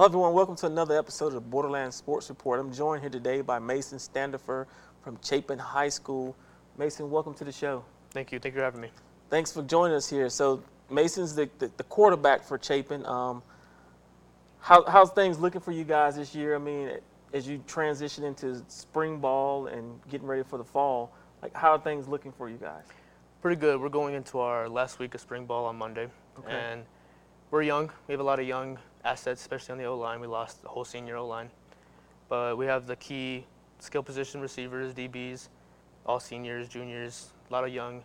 Hello, everyone. Welcome to another episode of the Borderlands Sports Report. I'm joined here today by Mason Standifer from Chapin High School. Mason, welcome to the show. Thank you. Thank you for having me. Thanks for joining us here. So, Mason's the, the, the quarterback for Chapin. Um, how, how's things looking for you guys this year? I mean, as you transition into spring ball and getting ready for the fall, like how are things looking for you guys? Pretty good. We're going into our last week of spring ball on Monday, Okay. and we're young. We have a lot of young assets, especially on the O line. We lost the whole senior O line, but we have the key skill position receivers, DBs, all seniors, juniors, a lot of young,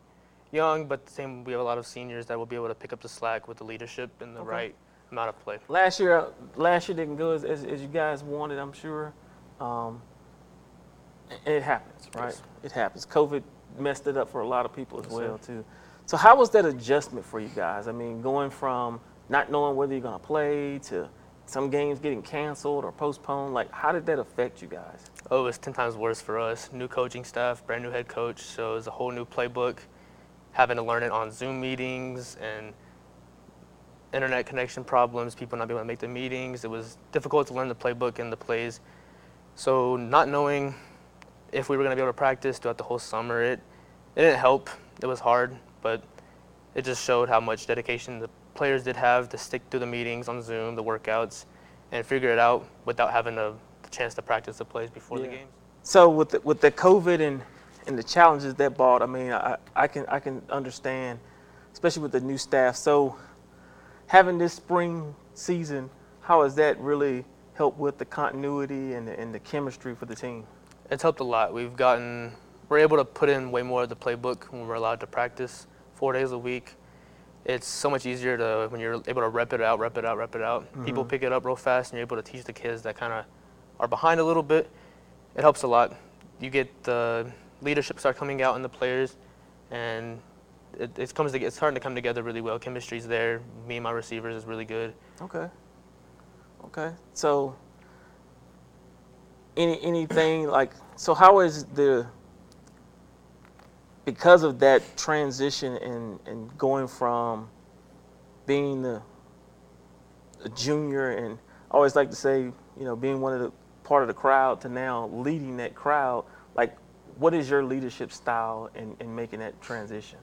young, but the same. We have a lot of seniors that will be able to pick up the slack with the leadership and the Okay. right amount of play. Last year, last year didn't go as, as, as you guys wanted, I'm sure. Um, it happens, right? Yes. It happens. COVID messed it up for a lot of people as Yes, well, sir. too. So how was that adjustment for you guys? I mean, going from not knowing whether you're going to play to some games getting canceled or postponed, like how did that affect you guys? Oh, it was 10 times worse for us. New coaching staff, brand new head coach, so it was a whole new playbook. Having to learn it on Zoom meetings and internet connection problems, people not being able to make the meetings. It was difficult to learn the playbook and the plays. So, not knowing if we were going to be able to practice throughout the whole summer, it, it didn't help. It was hard, but it just showed how much dedication the players did have to stick through the meetings on Zoom, the workouts, and figure it out without having the, the chance to practice the plays before the games. So with the, with the COVID and, and the challenges that brought, I mean, I, I can I can understand, especially with the new staff. So having this spring season, how has that really helped with the continuity and the, and the chemistry for the team? It's helped a lot. We've gotten, we're able to put in way more of the playbook when we're allowed to practice four days a week. It's so much easier to when you're able to rep it out, rep it out, rep it out. People mm-hmm. pick it up real fast, and you're able to teach the kids that kind of are behind a little bit. It helps a lot. You get the leadership start coming out in the players, and it, it comes to, it's starting to come together really well. Chemistry's there. Me and my receivers is really good. Okay. Okay. So any anything like so how is the because of that transition and and going from being the a junior and I always like to say, you know, being one of the part of the crowd to now leading that crowd, like what is your leadership style in, in making that transition?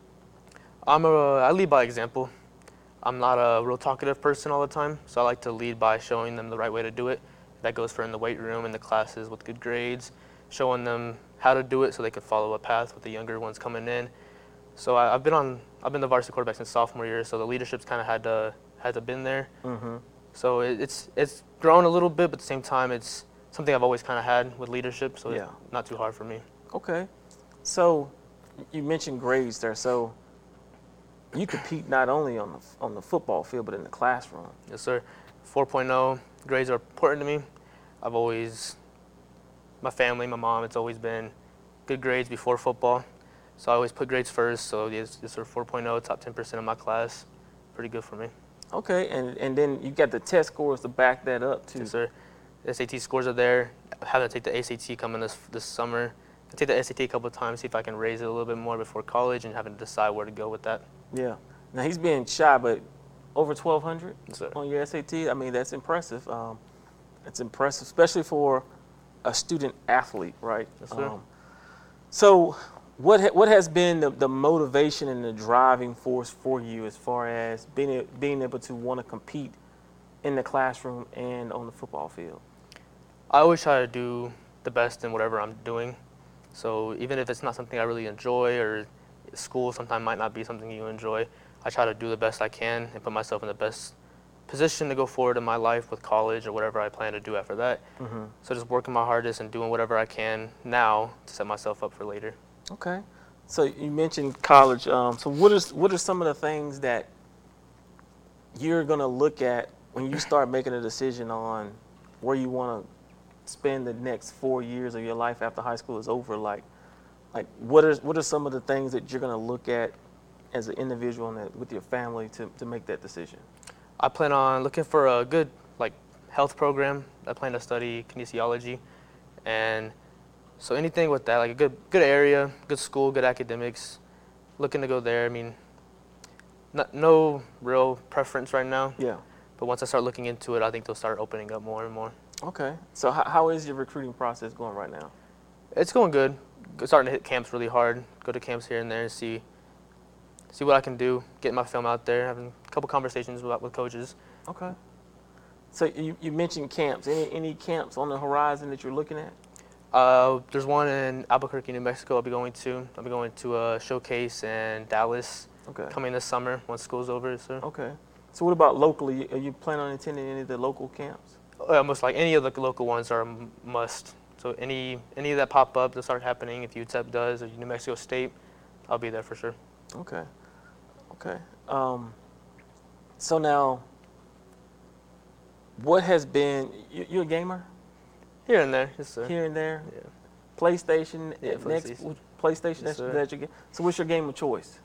I'm a, I lead by example. I'm not a real talkative person all the time, so I like to lead by showing them the right way to do it. That goes for in the weight room, in the classes with good grades, showing them how to do it so they can follow a path with the younger ones coming in. So I, I've been on, I've been the varsity quarterback since sophomore year, so the leadership's kind of had to had to been there. Mm-hmm. So it, it's it's grown a little bit, but at the same time, it's something I've always kind of had with leadership, so Yeah. it's not too hard for me. Okay. So you mentioned grades there. So you compete not only on the on the football field but in the classroom. Yes, sir. 4.0 grades are important to me. I've always, my family, my mom, it's always been good grades before football. So I always put grades first. So yes, yes sir, 4.0, top 10% of my class. Pretty good for me. Okay, and and then you got the test scores to back that up too. Yes, sir. SAT scores are there. I'm having to take the ACT coming this this summer. I take the SAT a couple of times, see if I can raise it a little bit more before college, and having to decide where to go with that. Yeah. Now he's being shy, but over 1,200 Yes, on your SAT. I mean that's impressive. Um, it's impressive, especially for a student athlete, right? Yes, sir. Um, so, what ha- what has been the, the motivation and the driving force for you as far as being a, being able to want to compete in the classroom and on the football field? I always try to do the best in whatever I'm doing. So even if it's not something I really enjoy or school sometimes might not be something you enjoy, I try to do the best I can and put myself in the best position to go forward in my life with college or whatever I plan to do after that. Mm-hmm. So just working my hardest and doing whatever I can now to set myself up for later. Okay. So you mentioned college. Um, so what is what are some of the things that you're gonna look at when you start making a decision on where you want to spend the next four years of your life after high school is over? Like, like what are what are some of the things that you're gonna look at as an individual and with your family to, to make that decision? I plan on looking for a good like health program. I plan to study kinesiology, and so anything with that, like a good good area, good school, good academics. Looking to go there. I mean, not, no real preference right now, Yeah. But once I start looking into it, I think they'll start opening up more and more. Okay. So how, how is your recruiting process going right now? It's going good. Starting to hit camps really hard. Go to camps here and there and see see what I can do. Get my film out there. Having a couple conversations with, with coaches. Okay. So you, you mentioned camps. Any any camps on the horizon that you're looking at? Uh, there's one in Albuquerque, New Mexico. I'll be going to. I'll be going to a showcase in Dallas Okay. coming this summer once school's over. So Okay. So what about locally? Are you planning on attending any of the local camps? almost like any of the local ones are a must. So any any that pop up that start happening, if UTEP does or New Mexico State, I'll be there for sure. Okay. Okay. Um, so now, what has been? You, you're a gamer Here and there, yes sir. here and there. Yeah. PlayStation. Yeah, uh, next PlayStation. PlayStation. Yes, that's, sir. that's your game. So what's your game of choice?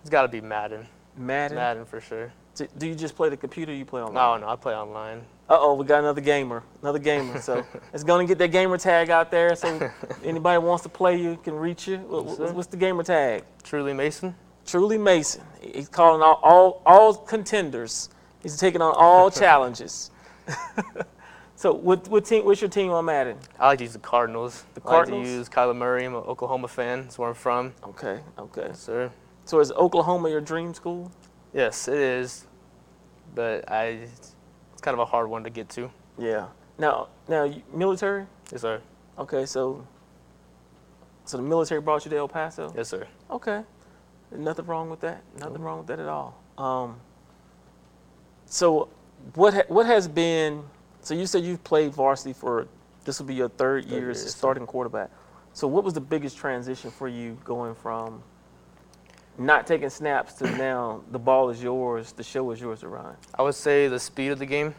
It's got to be Madden. Madden. Madden for sure. Do, do you just play the computer? or You play No, online? no, I play online. Uh oh, we got another gamer. Another gamer. So it's gonna get that gamer tag out there. So anybody wants to play you can reach you. What- Yes, sir. what's the gamer tag? Truly Mason. Truly Mason. He's calling all, all, all contenders. He's taking on all challenges. so, what, what team? What's your team on Madden? I like to use the Cardinals. The Cardinals. I like to use Kyler Murray. I'm an Oklahoma fan. That's where I'm from. Okay, okay. Yes, sir. So, is Oklahoma your dream school? Yes, it is. But I, it's kind of a hard one to get to. Yeah. Now, now, military. Yes, sir. Okay, so, so the military brought you to El Paso. Yes, sir. Okay. Nothing wrong with that. Nothing wrong with that at all. Um, so, what ha- what has been? So you said you've played varsity for this will be your third Third year as a yes, sir. starting quarterback. So, what was the biggest transition for you going from not taking snaps to now the ball is yours, the show is yours to run? I would say the speed of the game.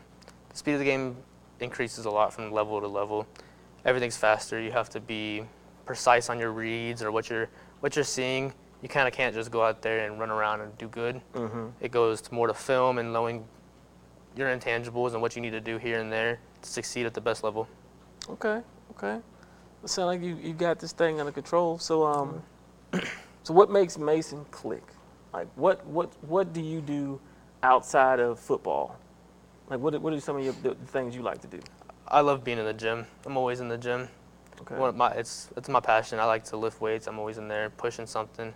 The speed of the game increases a lot from level to level. Everything's faster. You have to be precise on your reads or what you're what you're seeing. You kind of can't just go out there and run around and do good. Mm-hmm. It goes to more to film and knowing your intangibles and what you need to do here and there to succeed at the best level. Okay. Okay. It sounds like you, you got this thing under control. So um, so what makes Mason click? Like what what what do you do outside of football? Like what are- what are some of your the things you like to do? I love being in the gym. I'm always in the gym. Okay. One of my, it's it's my passion. I like to lift weights. I'm always in there pushing something.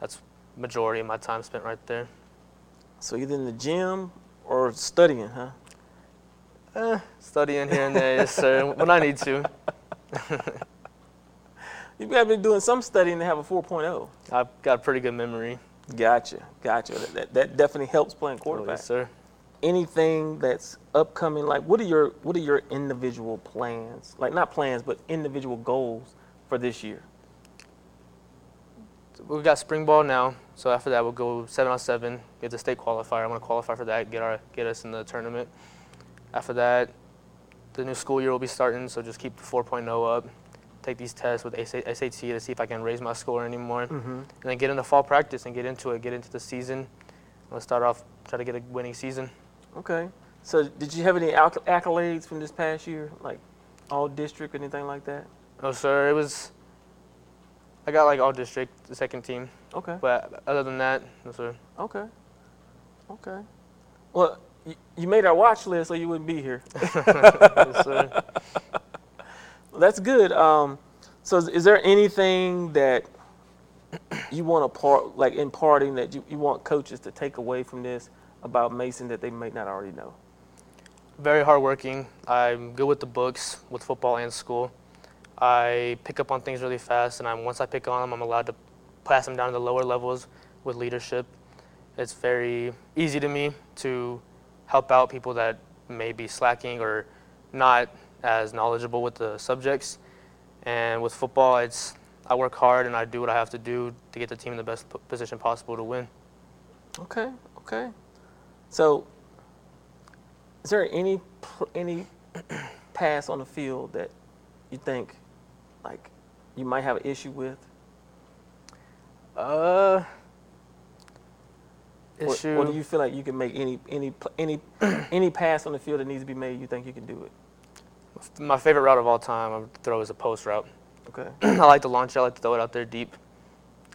That's majority of my time spent right there. So either in the gym or studying, huh? Eh, studying here and there, yes sir. When I need to. You've got to be doing some studying to have a 4.0. I've got a pretty good memory. Gotcha, gotcha. That, that, that definitely helps playing quarterback. Yes sir. Anything that's upcoming, like what are your what are your individual plans? Like not plans, but individual goals for this year. We've got spring ball now, so after that we'll go seven on seven, get the state qualifier. I want to qualify for that, get our get us in the tournament. After that, the new school year will be starting, so just keep the 4.0 up. Take these tests with SA SAT to see if I can raise my score anymore, Mm-hmm. and then get into fall practice and get into it, get into the season. Let's start off try to get a winning season. Okay. So did you have any acc- accolades from this past year, like all district or anything like that? No sir, it was. I got like all district, the second team, Okay. but other than that, no sir. Okay. Okay. Well, you, you made our watch list, so you wouldn't be here. yes, sir. Well, that's good. Um, so is, is there anything that you want to part, like imparting that you, you want coaches to take away from this about Mason that they may not already know? very hardworking. I'm good with the books, with football and school. I pick up on things really fast, and I'm, once I pick on them, I'm allowed to pass them down to the lower levels with leadership. It's very easy to me to help out people that may be slacking or not as knowledgeable with the subjects. And with football, it's I work hard and I do what I have to do to get the team in the best position possible to win. Okay. Okay. So, is there any any pass on the field that you think, like, you might have an issue with? Uh, issue. or do you feel like you can make any any any any pass on the field that needs to be made? You think you can do it? My favorite route of all time I would throw is a post route. Okay. I like to launch it. I like to throw it out there deep.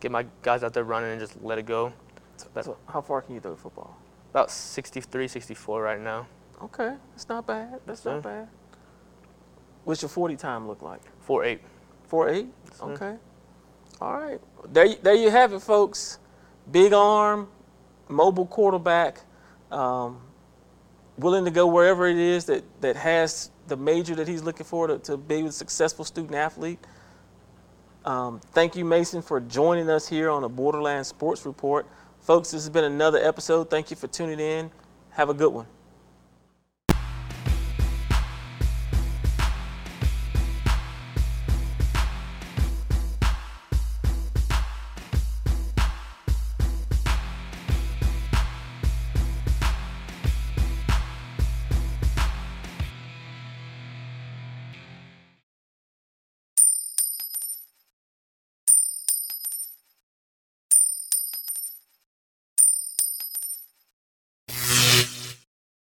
Get my guys out there running and just let it go. So how far can you throw the football? About 63, 64 right now. Okay, that's not bad. That's not sir. bad. What's your 40 time look like? 4'8. Four eight. Okay. All right. There, there you have it, folks. Big arm, mobile quarterback, um, willing to go wherever it is that, that has the major that he's looking for to, to be a successful student athlete. Um, thank you, Mason, for joining us here on the Borderland Sports Report. Folks, this has been another episode. Thank you for tuning in. Have a good one.